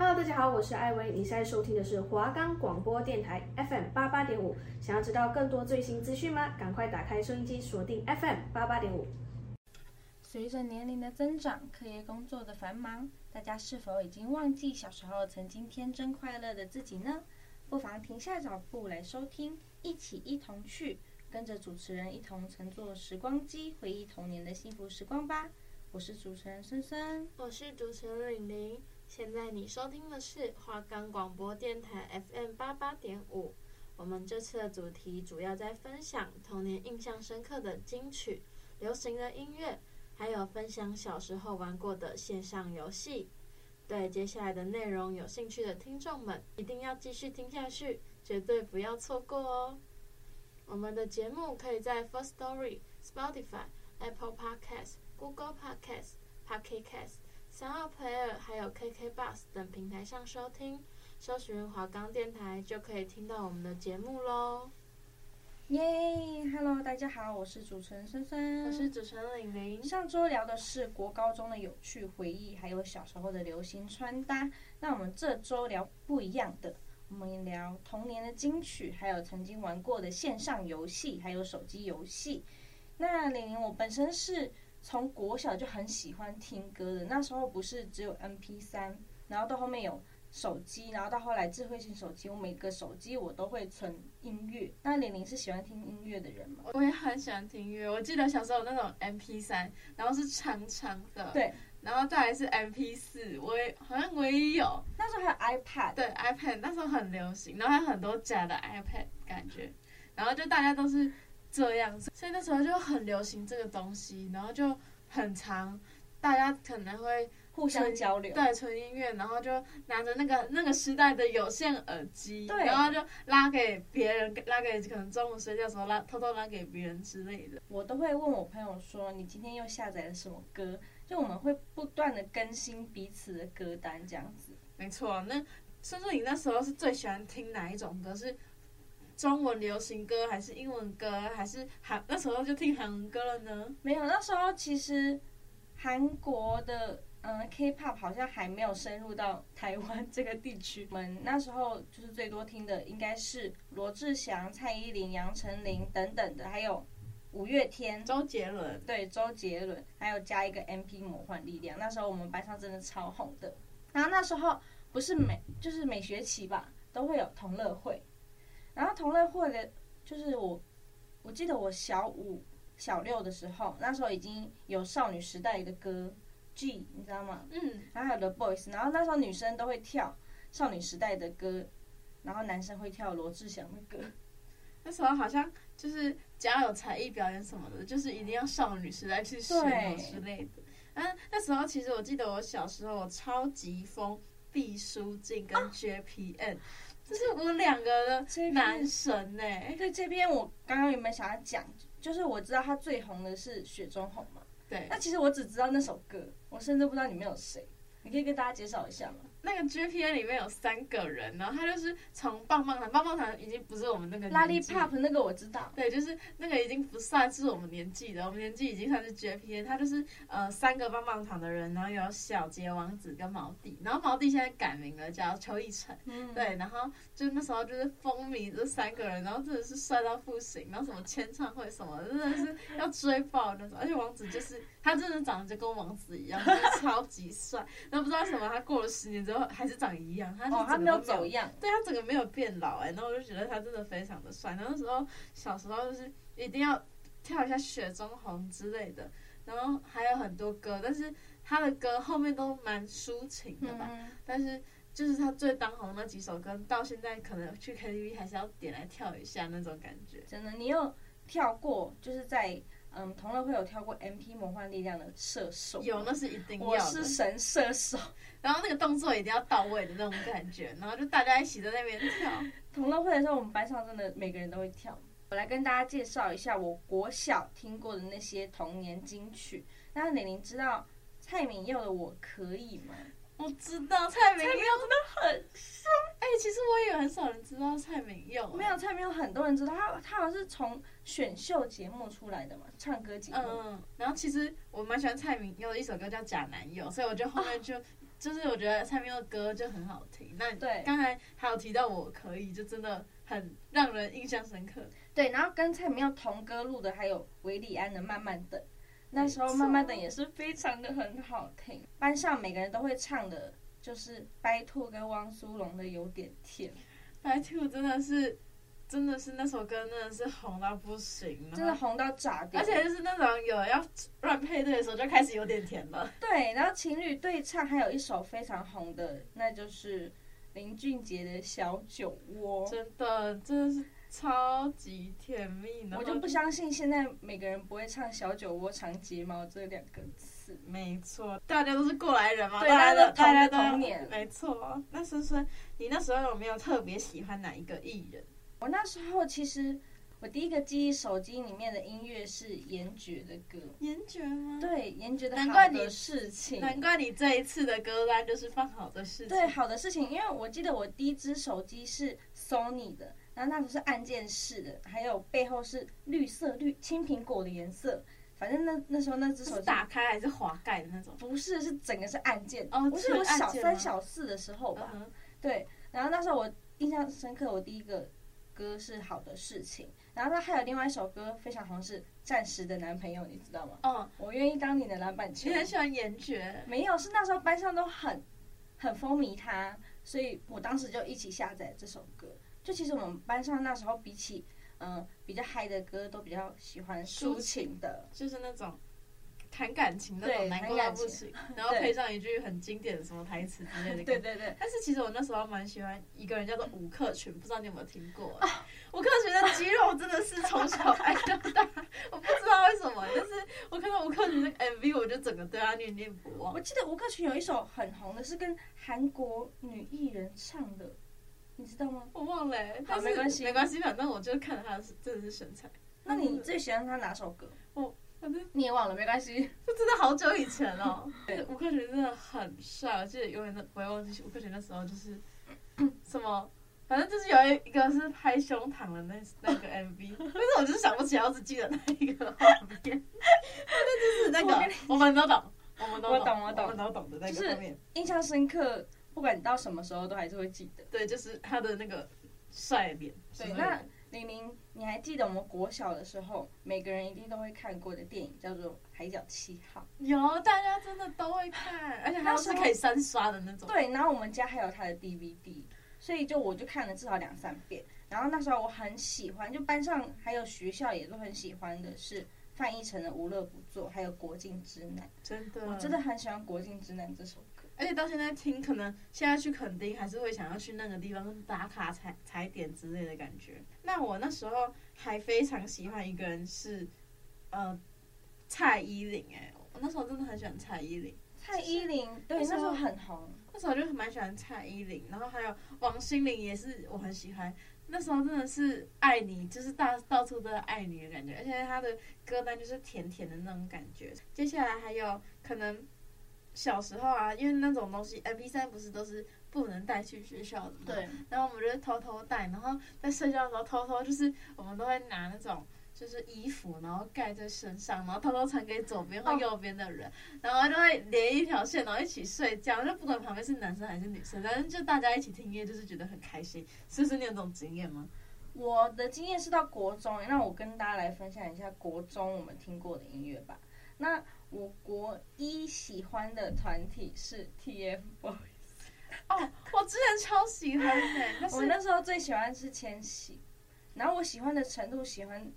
Hello，大家好，我是艾薇，你现在收听的是华冈广播电台 FM 八八点五。想要知道更多最新资讯吗？赶快打开收音机，锁定 FM 八八点五。随着年龄的增长，课业工作的繁忙，大家是否已经忘记小时候曾经天真快乐的自己呢？不妨停下脚步来收听，一起一同去，跟着主持人一同乘坐时光机，回忆童年的幸福时光吧。我是主持人孙孙，我是主持人玲玲。现在你收听的是华冈广播电台 FM 八八点五。我们这次的主题主要在分享童年印象深刻的金曲、流行的音乐。还有分享小时候玩过的线上游戏，对接下来的内容有兴趣的听众们，一定要继续听下去，绝对不要错过哦。我们的节目可以在 First Story、Spotify、Apple Podcasts、Google Podcasts、Pocket Casts、Sound Player 还有 KKBox 等平台上收听，搜寻华冈电台就可以听到我们的节目喽。耶、yeah，Hello，大家好，我是主持人森森，我是主持人玲玲。上周聊的是国高中的有趣回忆，还有小时候的流行穿搭。那我们这周聊不一样的，我们聊童年的金曲，还有曾经玩过的线上游戏，还有手机游戏。那玲玲，我本身是从国小就很喜欢听歌的，那时候不是只有 MP3，然后到后面有。手机，然后到后来智慧型手机，我每个手机我都会存音乐。那玲玲是喜欢听音乐的人吗？我也很喜欢听音乐。我记得小时候有那种 MP3，然后是长长的，对，然后再来是 MP4，我也好像我也有。那时候还有 iPad，对 iPad，那时候很流行，然后还有很多假的 iPad 感觉，然后就大家都是这样子，所以那时候就很流行这个东西，然后就很长，大家可能会。互相交流，对，纯音乐，然后就拿着那个那个时代的有线耳机，然后就拉给别人，拉给可能中午睡觉的时候拉，偷偷拉给别人之类的。我都会问我朋友说：“你今天又下载了什么歌？”就我们会不断的更新彼此的歌单，这样子。没错，那孙孙，你那时候是最喜欢听哪一种歌？是中文流行歌，还是英文歌，还是韩？那时候就听韩文歌了呢？没有，那时候其实韩国的。嗯，K-pop 好像还没有深入到台湾这个地区。我们那时候就是最多听的应该是罗志祥、蔡依林、杨丞琳等等的，还有五月天、周杰伦。对，周杰伦，还有加一个 MP 魔幻力量。那时候我们班上真的超红的。然后那时候不是每就是每学期吧，都会有同乐会。然后同乐会的，就是我我记得我小五、小六的时候，那时候已经有少女时代的歌。G，你知道吗？嗯，然后还有 The Boys，然后那时候女生都会跳少女时代的歌，然后男生会跳罗志祥的歌。那时候好像就是只要有才艺表演什么的，就是一定要少女时代去学之类的。嗯，那时候其实我记得我小时候我超级疯毕书尽跟 JPM，这是我们两个的男神呢、欸。对，这边我刚刚有没有想要讲？就是我知道他最红的是雪中红嘛。对，那其实我只知道那首歌，我甚至不知道里面有谁，你可以跟大家介绍一下吗？那个 GPM 里面有三个人，然后他就是从棒棒糖，棒棒糖已经不是我们那个年纪。Lollipop 那个我知道，对，就是那个已经不算是我们年纪的，我们年纪已经算是 GPM。他就是呃三个棒棒糖的人，然后有小杰王子跟毛弟，然后毛弟现在改名了叫邱奕成，嗯，对，然后就那时候就是风靡这三个人，然后真的是帅到不行，然后什么签唱会什么，真的是要追爆那种，而且王子就是他真的长得就跟王子一样，就是超级帅，然后不知道什么他过了十年之后。还是长一样，他他没有走样，对他整个没有变老哎，然后我就觉得他真的非常的帅。然后那时候小时候就是一定要跳一下《雪中红》之类的，然后还有很多歌，但是他的歌后面都蛮抒情的吧、嗯。但是就是他最当红的那几首歌，到现在可能去 KTV 还是要点来跳一下那种感觉。真的，你有跳过？就是在。嗯，同乐会有跳过 MP 魔幻力量的射手，有，那是一定要的。我是神射手，然后那个动作一定要到位的那种感觉，然后就大家一起在那边跳。同乐会的时候，我们班上真的每个人都会跳。我来跟大家介绍一下我国小听过的那些童年金曲。那玲玲知道蔡敏佑的《我可以》吗？我知道蔡明佑真的很帅。哎、欸，其实我也有很少人知道蔡明佑。没有蔡明佑，很多人知道他。他好像是从选秀节目出来的嘛，唱歌节目。嗯，然后其实我蛮喜欢蔡明佑的一首歌叫《假男友》，所以我就后面就就是我觉得蔡明佑的歌就很好听。那对，刚才还有提到我可以，就真的很让人印象深刻。对，然后跟蔡明佑同歌录的还有韦礼安的《慢慢等》，那时候《慢慢的》也是非常的很好听。班上每个人都会唱的，就是白兔跟汪苏泷的《有点甜》。白兔真的是。真的是那首歌，真的是红到不行，真的红到炸掉。而且就是那种有要乱配对的时候，就开始有点甜了。对，然后情侣对唱，还有一首非常红的，那就是林俊杰的小酒窝。真的，真的是超级甜蜜。我就不相信现在每个人不会唱小酒窝、长睫毛这两个词。没错，大家都是过来人嘛，对，大家都同个童年。没错，那思思，你那时候有没有特别喜欢哪一个艺人？我那时候其实，我第一个记忆手机里面的音乐是严爵的歌。严爵吗？对，严爵的难怪的事情。难怪你这一次的歌单就是放好的事情。对，好的事情，因为我记得我第一只手机是 Sony 的，然后那时候是按键式的，还有背后是绿色绿青苹果的颜色。反正那那时候那只手机打开还是滑盖的那种？不是，是整个是按键。哦，我是我小三小四的时候吧。嗯、对，然后那时候我印象深刻，我第一个。歌是好的事情，然后他还有另外一首歌非常红，是《暂时的男朋友》，你知道吗？嗯，我愿意当你的篮板球。你很喜欢严爵？没有，是那时候班上都很很风靡他，所以我当时就一起下载这首歌。就其实我们班上那时候比起嗯、呃、比较嗨的歌，都比较喜欢抒情的，就是那种。谈感情那种难过到不行，然后配上一句很经典的什么台词之类的。对对对。但是其实我那时候蛮喜欢一个人叫做吴克群，不知道你有没有听过？啊、吴克群的肌肉真的是从小爱到大，我不知道为什么，但是我看到吴克群的 MV，我就整个对他念念不忘。我记得吴克群有一首很红的，是跟韩国女艺人唱的，你知道吗？我忘了、欸。好，没关系，没关系，反正我就看他是真的是身材。那你最喜欢他哪首歌？我。反正你也忘了，没关系，就真的好久以前了。对，吴克群真的很帅，我记得永远都不会忘记吴克群那时候就是 什么，反正就是有一个是拍胸膛的那那个 MV，但是我就是想不起来，我只记得那一个画面。反正就是那个，我们都懂，我们都懂，我懂，我懂，我们都懂的那个画面，印象深刻。不管你到什么时候，都还是会记得。对，就是他的那个帅脸。对，那。玲玲，你还记得我们国小的时候，每个人一定都会看过的电影叫做《海角七号》？有，大家真的都会看，而且它是可以三刷的那种。对，然后我们家还有他的 DVD，所以就我就看了至少两三遍。然后那时候我很喜欢，就班上还有学校也都很喜欢的是范逸臣的《无乐不作》，还有《国境之南》。真的，我真的很喜欢《国境之南》这首歌。而且到现在听，可能现在去垦丁还是会想要去那个地方打卡踩踩点之类的感觉。那我那时候还非常喜欢一个人是，呃，蔡依林哎，我那时候真的很喜欢蔡依林。蔡依林，对，那时候很红。那时候就蛮喜欢蔡依林，然后还有王心凌也是我很喜欢。那时候真的是爱你，就是到到处都在爱你的感觉，而且他的歌单就是甜甜的那种感觉。接下来还有可能。小时候啊，因为那种东西 MP 三不是都是不能带去学校的嘛？对。然后我们就偷偷带，然后在睡觉的时候偷偷就是我们都会拿那种就是衣服，然后盖在身上，然后偷偷传给左边或右边的人，哦、然后就会连一条线，然后一起睡觉，就不管旁边是男生还是女生，反正就大家一起听音乐，就是觉得很开心。是不是你有这种经验吗？我的经验是到国中，那我跟大家来分享一下国中我们听过的音乐吧。那我国一喜欢的团体是 TFBOYS。哦，我之前超喜欢的，我那时候最喜欢是千玺，然后我喜欢的程度喜欢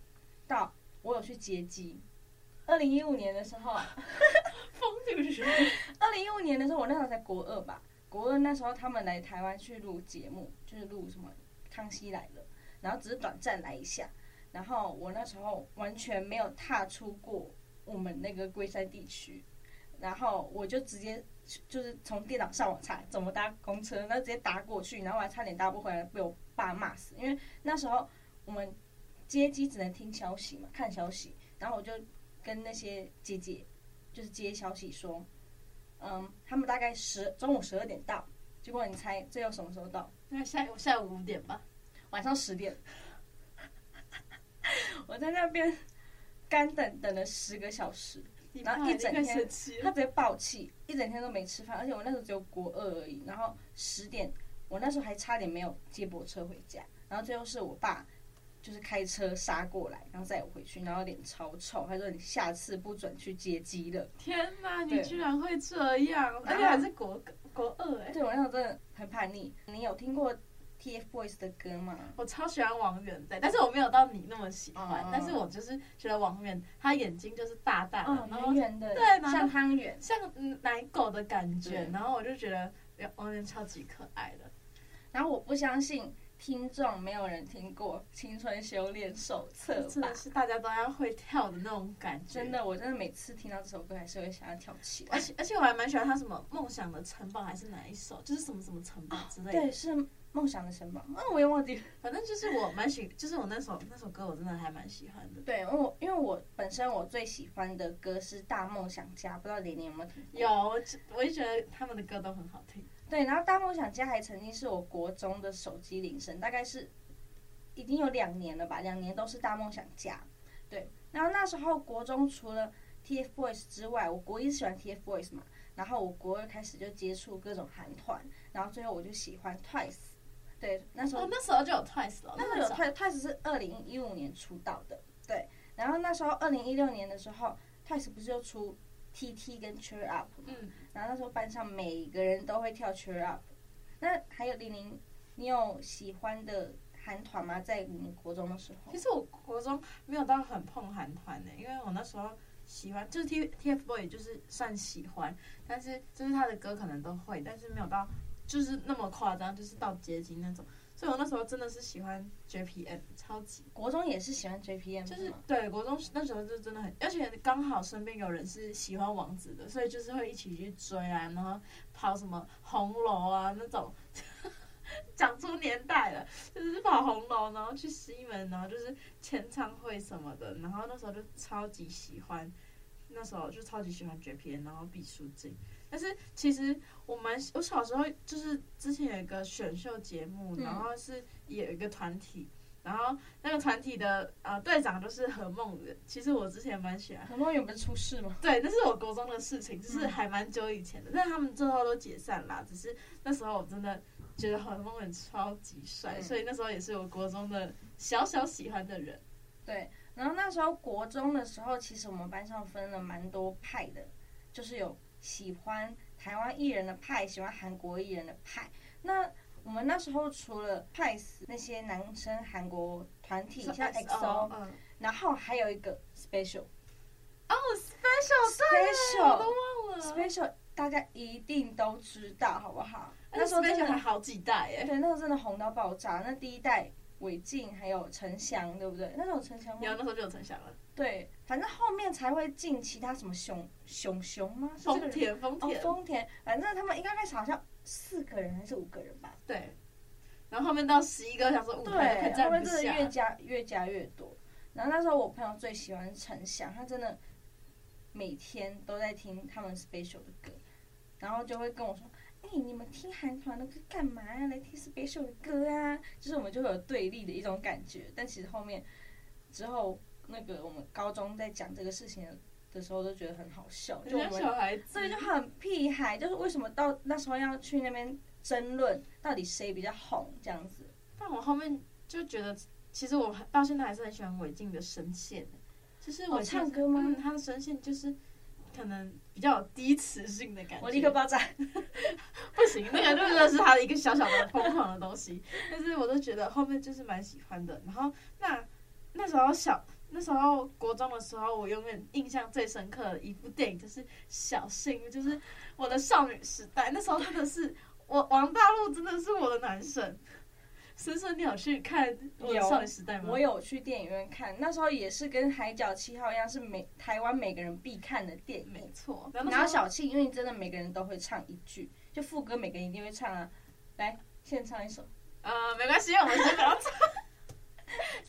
到我有去接机。二零一五年的时候，疯女人。二零一五年的时候，我那时候才国二吧，国二那时候他们来台湾去录节目，就是录什么《康熙来了》，然后只是短暂来一下，然后我那时候完全没有踏出过。我们那个龟山地区，然后我就直接就是从电脑上网查怎么搭公车，然后直接搭过去，然后我还差点搭不回来，被我爸骂死。因为那时候我们接机只能听消息嘛，看消息，然后我就跟那些姐姐就是接消息说，嗯，他们大概十中午十二点到，结果你猜最后什么时候到？那下午下午五点吧，晚上十点，我在那边。干等等了十个小时，然后一整天他直接爆气，一整天都没吃饭，而且我那时候只有国二而已，然后十点我那时候还差点没有接驳车回家，然后最后是我爸就是开车杀过来，然后载我回去，然后脸超臭，他说你下次不准去接机了。天哪，你居然会这样，而且还是国国二哎，对我那时候真的很叛逆。你有听过？TFBOYS 的歌嘛？我超喜欢王源的，但是我没有到你那么喜欢。嗯、但是我就是觉得王源，他眼睛就是大大的，嗯、然后圆圆的，对，像汤圆，像奶狗的感觉。然后我就觉得王源超级可爱的。然后我不相信听众没有人听过《青春修炼手册》吧？真的是大家都要会跳的那种感觉。真的，我真的每次听到这首歌，还是会想要跳起来。而且而且我还蛮喜欢他什么梦想的城堡，还是哪一首？就是什么什么城堡之类的。对，是。梦想的城堡，嗯，我也忘记了。反正就是我蛮喜，就是我那首那首歌，我真的还蛮喜欢的。对，因为我因为我本身我最喜欢的歌是《大梦想家》，不知道玲玲有没有听过？有，我我就觉得他们的歌都很好听。对，然后《大梦想家》还曾经是我国中的手机铃声，大概是已经有两年了吧，两年都是《大梦想家》。对，然后那时候国中除了 TFBOYS 之外，我国一喜欢 TFBOYS 嘛，然后我国二开始就接触各种韩团，然后最后我就喜欢 TWICE。对，那时候、哦、那时候就有 Twice 了。那时候有 Twice，Twice 是二零一五年出道的。对，然后那时候二零一六年的时候，Twice 不是就出 TT 跟 Cheer Up 吗？嗯。然后那时候班上每个人都会跳 Cheer Up。那还有玲玲，你有喜欢的韩团吗？在你国中的时候？其实我国中没有到很碰韩团的，因为我那时候喜欢就是 T TFBOYS，就是算喜欢，但是就是他的歌可能都会，但是没有到。就是那么夸张，就是到结晶那种，所以我那时候真的是喜欢 JPM，超级。国中也是喜欢 JPM，就是对国中那时候就真的很，而且刚好身边有人是喜欢王子的，所以就是会一起去追啊，然后跑什么红楼啊那种，讲出年代了，就是跑红楼，然后去西门，然后就是签唱会什么的，然后那时候就超级喜欢，那时候就超级喜欢 JPM，然后毕书尽。但是其实我蛮我小时候就是之前有一个选秀节目，然后是有一个团体，然后那个团体的呃队长就是何梦圆。其实我之前蛮喜欢何梦圆，不是出事吗？对，那是我国中的事情，就是还蛮久以前的。但他们最后都解散啦。只是那时候我真的觉得何梦圆超级帅，所以那时候也是我国中的小小喜欢的人。对，然后那时候国中的时候，其实我们班上分了蛮多派的，就是有。喜欢台湾艺人的派，喜欢韩国艺人的派。那我们那时候除了派死那些男生韩国团体，像 EXO，然后还有一个 Special。哦，Special，Special，我都忘了。Special 大家一定都知道，好不好？那时候 Special 还好几代耶。对，那时候真的红到爆炸。那第一代伟晋还有陈翔，对不对？那时候陈翔有，那时候就有陈翔了。对，反正后面才会进其他什么熊熊熊吗？丰田丰田哦，丰田，反正他们应该开始好像四个人还是五个人吧？对，然后后面到十一个，想说五个人对，后面真的越加越加越多。然后那时候我朋友最喜欢陈翔，他真的每天都在听他们 special 的歌，然后就会跟我说：“哎、欸，你们听韩团的歌干嘛呀？来听 special 的歌啊！”就是我们就会有对立的一种感觉。但其实后面之后。那个我们高中在讲这个事情的时候都觉得很好笑，就我们小孩子，所以就很屁孩，就是为什么到那时候要去那边争论到底谁比较红这样子。但我后面就觉得，其实我到现在还是很喜欢韦静的声线，就是我唱歌吗？嗯，他的声线就是可能比较有低磁性的感觉。我立刻爆炸，不行，那个就真的是他的一个小小的疯狂的东西。但是我都觉得后面就是蛮喜欢的。然后那那时候小。那时候国中的时候，我永远印象最深刻的一部电影就是《小幸运》，就是我的少女时代。那时候真的是我王大陆真的是我的男神。森森，你有去看我的少女时代吗？我有去电影院看，那时候也是跟《海角七号》一样，是每台湾每个人必看的电影。没错。然后小庆，因为真的每个人都会唱一句，就副歌每个人一定会唱啊。来，现唱一首。呃，没关系，我们先不要唱。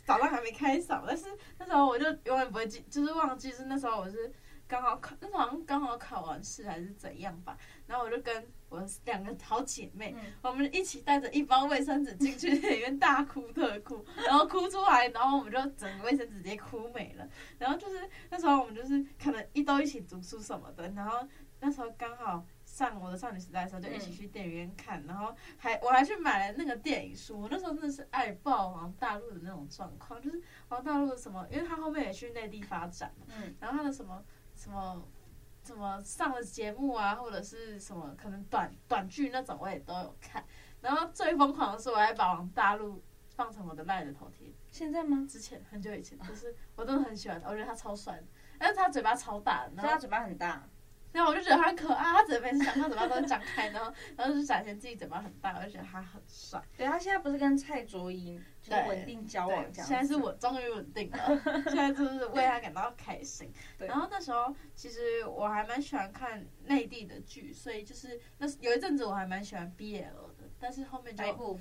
早上还没开嗓，但是那时候我就永远不会记，就是忘记是那时候我是刚好考，那时候好像刚好考完试还是怎样吧。然后我就跟我两个好姐妹，嗯、我们一起带着一包卫生纸进去里面大哭特哭，然后哭出来，然后我们就整个卫生纸直接哭没了。然后就是那时候我们就是可能一都一起读书什么的，然后那时候刚好上我的少女时代的时候，就一起去电影院看，嗯、然后还我还去买了那个电影书。我那时候真的是爱爆王大陆的那种状况，就是王大陆的什么，因为他后面也去内地发展嘛，嗯，然后他的什么什么。什么上的节目啊，或者是什么可能短短剧那种，我也都有看。然后最疯狂的是，我还把王大陆放成我的赖的头贴。现在吗？之前很久以前，就是我真的很喜欢他，我觉得他超帅，但是他嘴巴超大，然后他嘴巴很大。然后我就觉得他很可爱，他嘴巴每次讲，他嘴巴都张开，然后然后就展现自己嘴巴很大，我就觉得他很帅。对，他现在不是跟蔡卓宜就是稳定交往这样？现在是我终于稳定了，现在就是为他感到开心。对然后那时候其实我还蛮喜欢看内地的剧，所以就是那有一阵子我还蛮喜欢 BL 的，但是后面就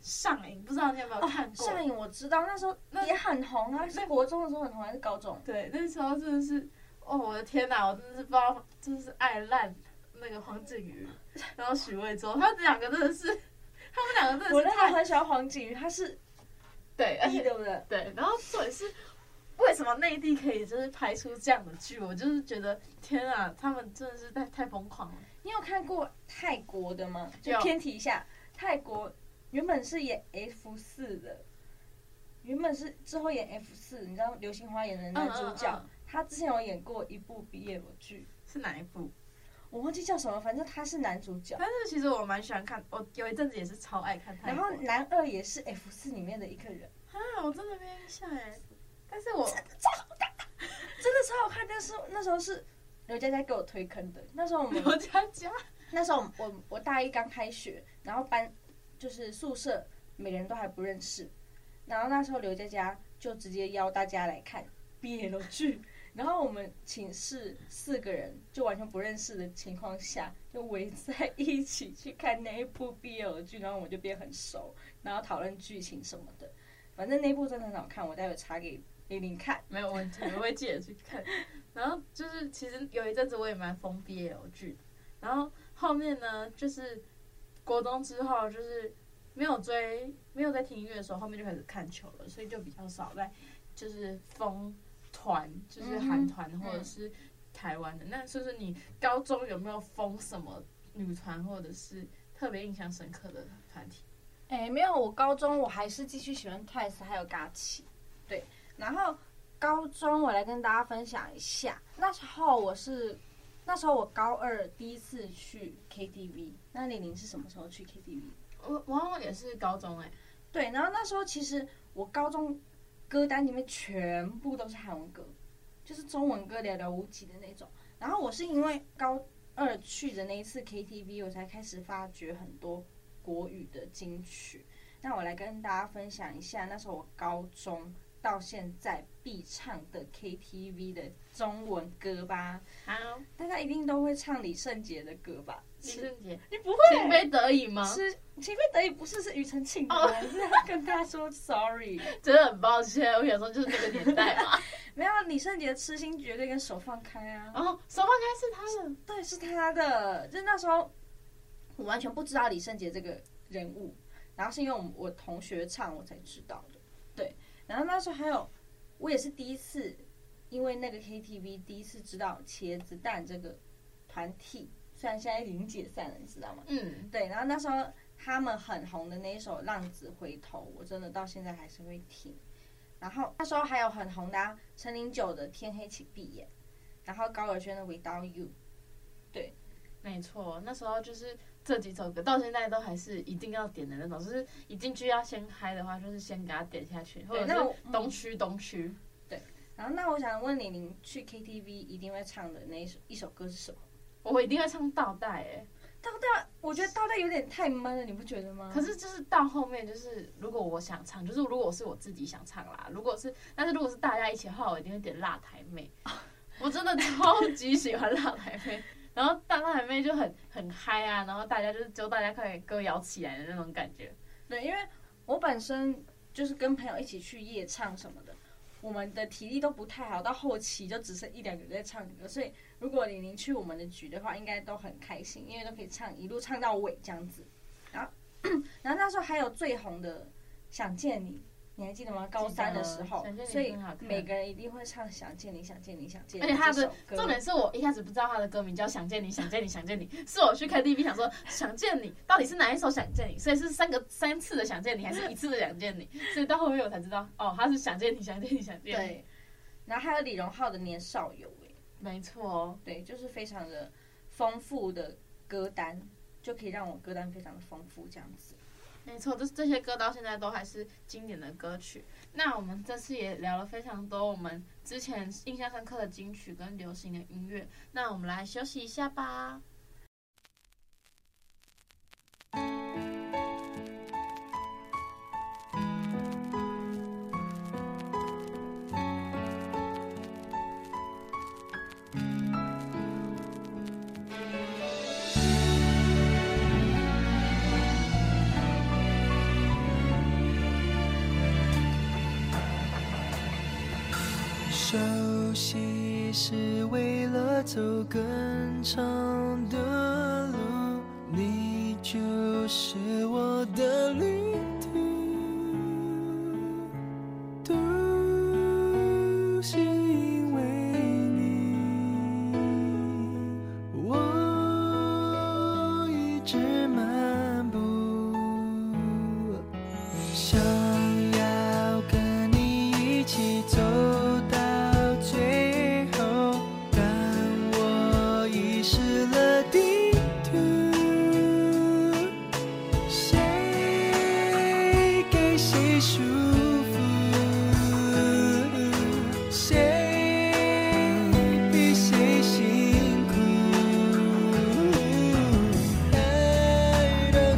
上瘾，不知道你有没有看过？哦、上瘾我知道，那时候也很红啊，是国中的时候很红还是高中？对，那时候真的是。哦，我的天哪！我真的是不知道，真的是爱烂那个黄景瑜，然后许魏洲，他们两个真的是，他们两个真的是。我那时候很喜欢黄景瑜，他是，对，对不对？对，然后重点是，为什么内地可以就是拍出这样的剧？我就是觉得天啊，他们真的是太太疯狂了。你有看过泰国的吗？就偏题一下，泰国原本是演 F 四的，原本是之后演 F 四，你知道《流星花园》的男主角。嗯嗯嗯他之前有演过一部 BL 剧，是哪一部？我忘记叫什么，反正他是男主角。但是其实我蛮喜欢看，我有一阵子也是超爱看他。然后男二也是 F 四里面的一个人。啊，我真的没印象哎。但是我真的超好看，真的超好看。但是那时候是刘佳佳给我推坑的。那时候我们刘佳佳，那时候我我大一刚开学，然后班就是宿舍每个人都还不认识，然后那时候刘佳佳就直接邀大家来看 BL 剧。然后我们寝室四个人就完全不认识的情况下，就围在一起去看那一部 BL 剧，然后我们就变很熟，然后讨论剧情什么的。反正那部真的很好看，我待会查给玲玲看，没有问题，我会记得去看。然后就是其实有一阵子我也蛮疯 BL 剧，然后后面呢，就是国中之后就是没有追，没有在听音乐的时候，后面就开始看球了，所以就比较少在就是疯。团就是韩团或者是台湾的，那就是，是你高中有没有封什么女团或者是特别印象深刻的团体？哎、欸，没有，我高中我还是继续喜欢 TWICE 还有 G.O.T.，对。然后高中我来跟大家分享一下，那时候我是那时候我高二第一次去 KTV，那李玲是什么时候去 KTV？我我好像也是高中哎、欸，对。然后那时候其实我高中。歌单里面全部都是韩文歌，就是中文歌寥寥无几的那种。然后我是因为高二去的那一次 KTV，我才开始发掘很多国语的金曲。那我来跟大家分享一下，那时候我高中到现在必唱的 KTV 的中文歌吧。好，大家一定都会唱李圣杰的歌吧？李圣杰，你不会？情非得已吗？是情非得已，不是是庾澄庆跟他说 sorry，真的很抱歉。我想说就是那个年代嘛。没有李圣杰的痴心绝对跟手放开啊。哦，手放开是他的，对，是他的。就那时候我完全不知道李圣杰这个人物，然后是因为我我同学唱我才知道的。对，然后那时候还有我也是第一次，因为那个 KTV 第一次知道茄子蛋这个团体。虽然现在已经解散了，你知道吗？嗯，对。然后那时候他们很红的那一首《浪子回头》，我真的到现在还是会听。然后那时候还有很红的啊，陈零九的《天黑请闭眼》，然后高尔宣的《Without You》。对，没错，那时候就是这几首歌，到现在都还是一定要点的那种。就是一进去要先嗨的话，就是先给他点下去，或者是东区东区。对。然后那我想问你，你去 KTV 一定会唱的那一首一首歌是什么？我一定会唱倒带哎，倒带，我觉得倒带有点太闷了，你不觉得吗？可是就是到后面，就是如果我想唱，就是如果是我自己想唱啦，如果是，但是如果是大家一起的话，我一定会点辣台妹。我真的超级喜欢辣台妹，然后大辣台妹就很很嗨啊，然后大家就是就大家快点歌摇起来的那种感觉。对，因为我本身就是跟朋友一起去夜唱什么的，我们的体力都不太好，到后期就只剩一两个人在唱歌，所以如果李宁去我们的局的话，应该都很开心，因为都可以唱一路唱到尾这样子。然后，然后那时候还有最红的《想见你》。你还记得吗？高三的时候，所以每个人一定会唱《想见你，想见你，想见你》。而且他的重点是我一开始不知道他的歌名叫《想见你，想见你，想见你》，是我去 KTV 想说《想见你》到底是哪一首《想见你》，所以是三个三次的《想见你》，还是一次的《想见你》？所以到后面我才知道，哦，他是《想见你，想见你，想见你》。对。然后还有李荣浩的《年少有为》，没错，对，就是非常的丰富的歌单，就可以让我歌单非常的丰富这样子。没错，这这些歌到现在都还是经典的歌曲。那我们这次也聊了非常多我们之前印象深刻的金曲跟流行的音乐。那我们来休息一下吧。休息是为了走更长的路，你就是我的旅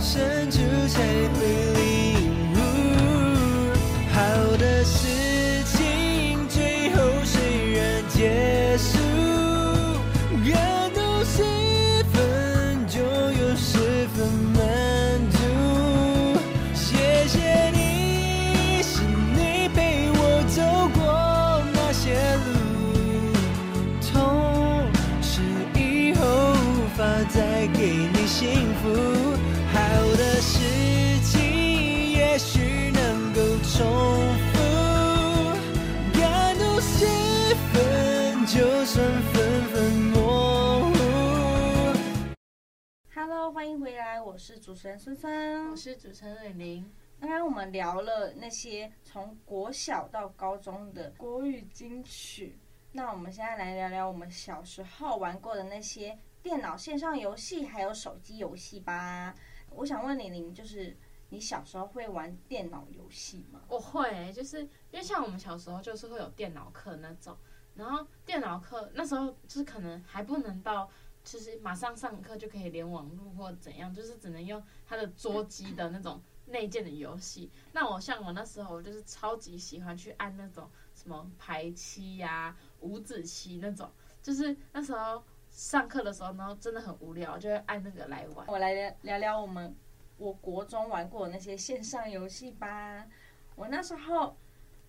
深处才会我是主持人孙孙，我是主持人蕊玲。刚刚我们聊了那些从国小到高中的国语金曲，那我们现在来聊聊我们小时候玩过的那些电脑线上游戏，还有手机游戏吧。我想问你玲，就是你小时候会玩电脑游戏吗？我会，就是因为像我们小时候就是会有电脑课那种，然后电脑课那时候就是可能还不能到。其实马上上课就可以连网络或怎样，就是只能用他的桌机的那种内建的游戏。那我像我那时候，我就是超级喜欢去按那种什么排期呀、五子棋那种，就是那时候上课的时候，然后真的很无聊，就会按那个来玩。我来聊聊聊我们我国中玩过那些线上游戏吧。我那时候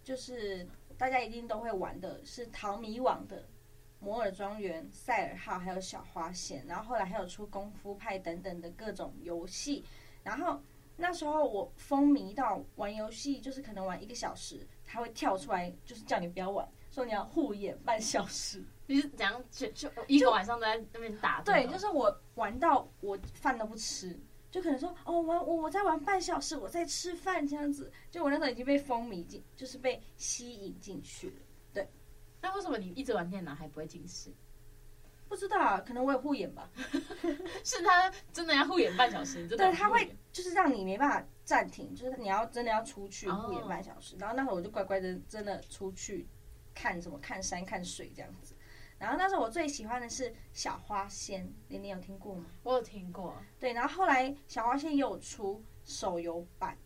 就是大家一定都会玩的是淘米网的。摩尔庄园、赛尔号，还有小花仙，然后后来还有出功夫派等等的各种游戏。然后那时候我风靡到玩游戏，就是可能玩一个小时，他会跳出来，就是叫你不要玩，说你要护眼半小时。你是怎样就就一个晚上都在那边打？对，就是我玩到我饭都不吃，就可能说哦，玩我我在玩半小时，我在吃饭这样子。就我那时候已经被风靡进，就是被吸引进去了。那为什么你一直玩电脑还不会近视？不知道啊，可能我有护眼吧。是他真的要护眼半小时？对，他会就是让你没办法暂停，就是你要真的要出去护眼半小时。然后那会儿我就乖乖的真的出去看什么看山看水这样子。然后那时候我最喜欢的是小花仙，玲玲有听过吗？我有听过。对，然后后来小花仙也有出手游版。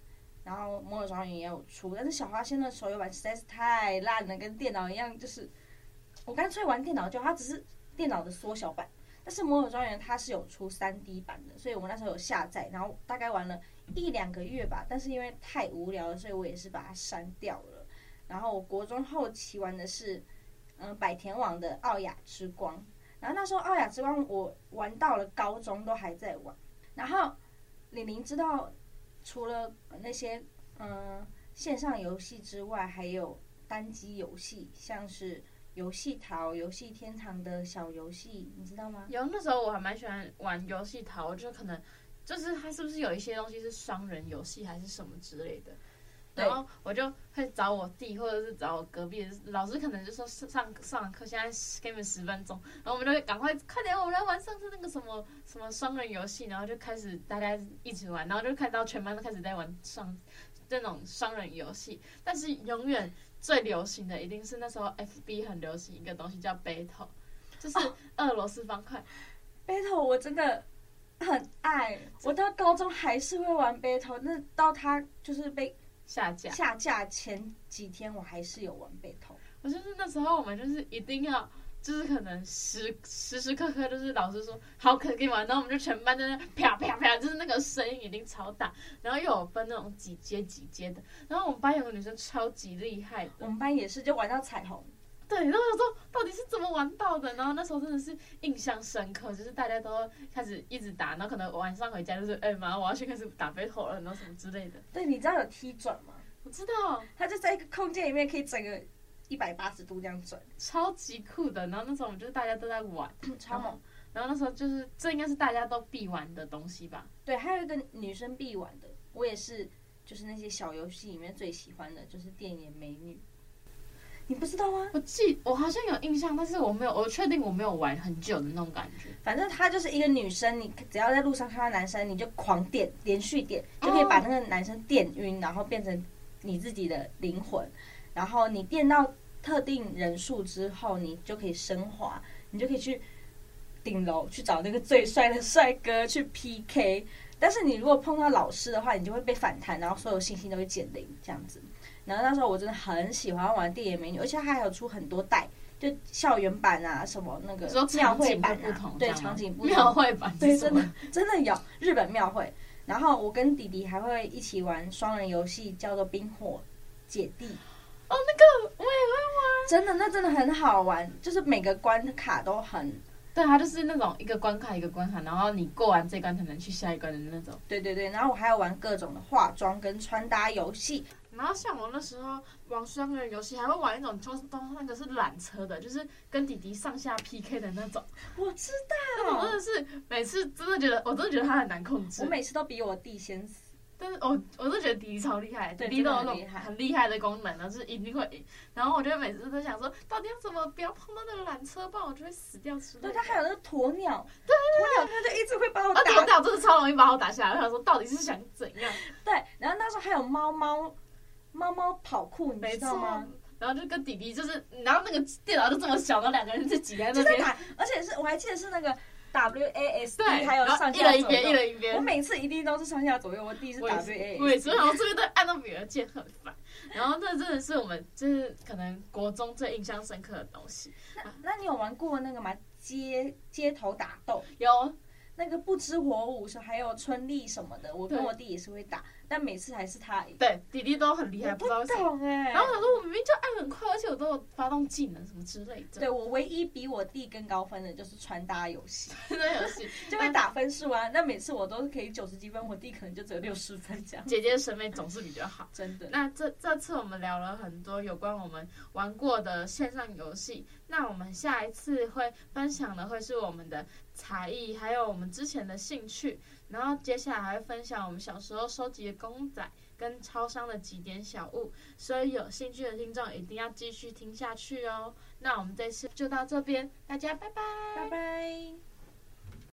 然后摩尔庄园也有出，但是小花仙的手游版实在是太烂了，跟电脑一样，就是我干脆玩电脑就，它只是电脑的缩小版。但是摩尔庄园它是有出 3D 版的，所以我那时候有下载，然后大概玩了一两个月吧。但是因为太无聊了，所以我也是把它删掉了。然后我国中后期玩的是，嗯、百田网的奥雅之光。然后那时候奥雅之光我玩到了高中都还在玩。然后李玲知道，除了那些嗯、线上游戏之外，还有单机游戏，像是游戏淘、游戏天堂的小游戏，你知道吗？有，那时候我还蛮喜欢玩游戏淘，就可能就是它是不是有一些东西是双人游戏还是什么之类的。然后我就会找我弟，或者是找我隔壁的老师，可能就说上上上课，现在给你们十分钟，然后我们就会赶快快点，我们来玩上次那个什么什么双人游戏，然后就开始大家一起玩，然后就看到全班都开始在玩双这种双人游戏。但是永远最流行的一定是那时候 FB 很流行一个东西叫 Battle，就是俄罗斯方块。Battle 我真的很爱，我到高中还是会玩 Battle，那到他就是被。下架。下架前几天我还是有玩背头，我就是那时候我们就是一定要，就是可能时时时刻刻都是老师说好可以玩，然后我们就全班在那啪啪啪，就是那个声音一定超大，然后又有分那种几阶几阶的，然后我们班有个女生超级厉害的，我们班也是就玩到彩虹。对，然后我说到底是怎么玩到的？然后那时候真的是印象深刻，就是大家都开始一直打，然后可能晚上回家就是，哎妈，我要去开始打 battle 了，然后什么之类的。对，你知道有踢转吗？我知道，它就在一个空间里面可以整个一百八十度这样转，超级酷的。然后那时候我们就是大家都在玩，超猛。然后那时候就是这应该是大家都必玩的东西吧？对，还有一个女生必玩的，我也是，就是那些小游戏里面最喜欢的就是电眼美女。你不知道吗？我记，我好像有印象，但是我没有，我确定我没有玩很久的那种感觉。反正他就是一个女生，你只要在路上看到男生，你就狂点，连续点，就可以把那个男生电晕，然后变成你自己的灵魂。然后你电到特定人数之后，你就可以升华，你就可以去顶楼去找那个最帅的帅哥去 PK。但是你如果碰到老师的话，你就会被反弹，然后所有信息都会减零，这样子。然后那时候我真的很喜欢玩电眼美女，而且它还有出很多代，就校园版啊，什么那个庙会版啊，对，场景不同。庙会版，对，真的真的有日本庙会。然后我跟弟弟还会一起玩双人游戏，叫做冰火姐弟。哦，那个我也会玩。真的，那真的很好玩，就是每个关卡都很。对，它就是那种一个关卡一个关卡，然后你过完这关才能去下一关的那种。对对对，然后我还要玩各种的化妆跟穿搭游戏。然后像我那时候玩双人游戏，还会玩一种，就是都那个是缆车的，就是跟弟弟上下 PK 的那种。我知道，我真的是每次真的觉得，我真的觉得他很难控制。我每次都比我弟先死。但是我我是觉得弟弟超厉害，弟弟都有那种很厉害的功能，然后就是一定会赢。然后我就每次都想说，到底要怎么不要碰到那个缆车，不然我就会死掉之类的。对，他还有那个鸵鸟，对，鸵鸟他就一直会把我打。鸵鸟真的超容易把我打下来。我想说，到底是想怎样？对，然后那时候还有猫猫。猫猫跑酷，你知道吗？然后就跟弟弟就是，然后那个电脑就这么小，然后两个人就挤在那边打，而且是我还记得是那个 W A S D，对，还有上下左右，一人一边，一人一边。我每次一定都是上下左右，我第一次 W A S 我也是，然后这边都按到别的键很烦。然后这真的是我们就是可能国中最印象深刻的东西。那那你有玩过那个吗？街街头打斗有。那个不知火舞是还有春丽什么的，我跟我弟也是会打，但每次还是他赢。对，弟弟都很厉害，不知道为什么。然后我想说，我明明就按很快，而且我都有发动技能什么之类的。对，我唯一比我弟更高分的就是穿搭游戏，穿搭游戏就会打分数啊。那每次我都是可以九十几分，我弟可能就只有六十分这样。姐姐的审美总是比较好，真的。那这这次我们聊了很多有关我们玩过的线上游戏，那我们下一次会分享的会是我们的才艺，还有我们之前的兴趣，然后接下来还会分享我们小时候收集的公仔跟超商的几点小物，所以有兴趣的听众一定要继续听下去哦。那我们这次就到这边，大家拜拜，拜拜。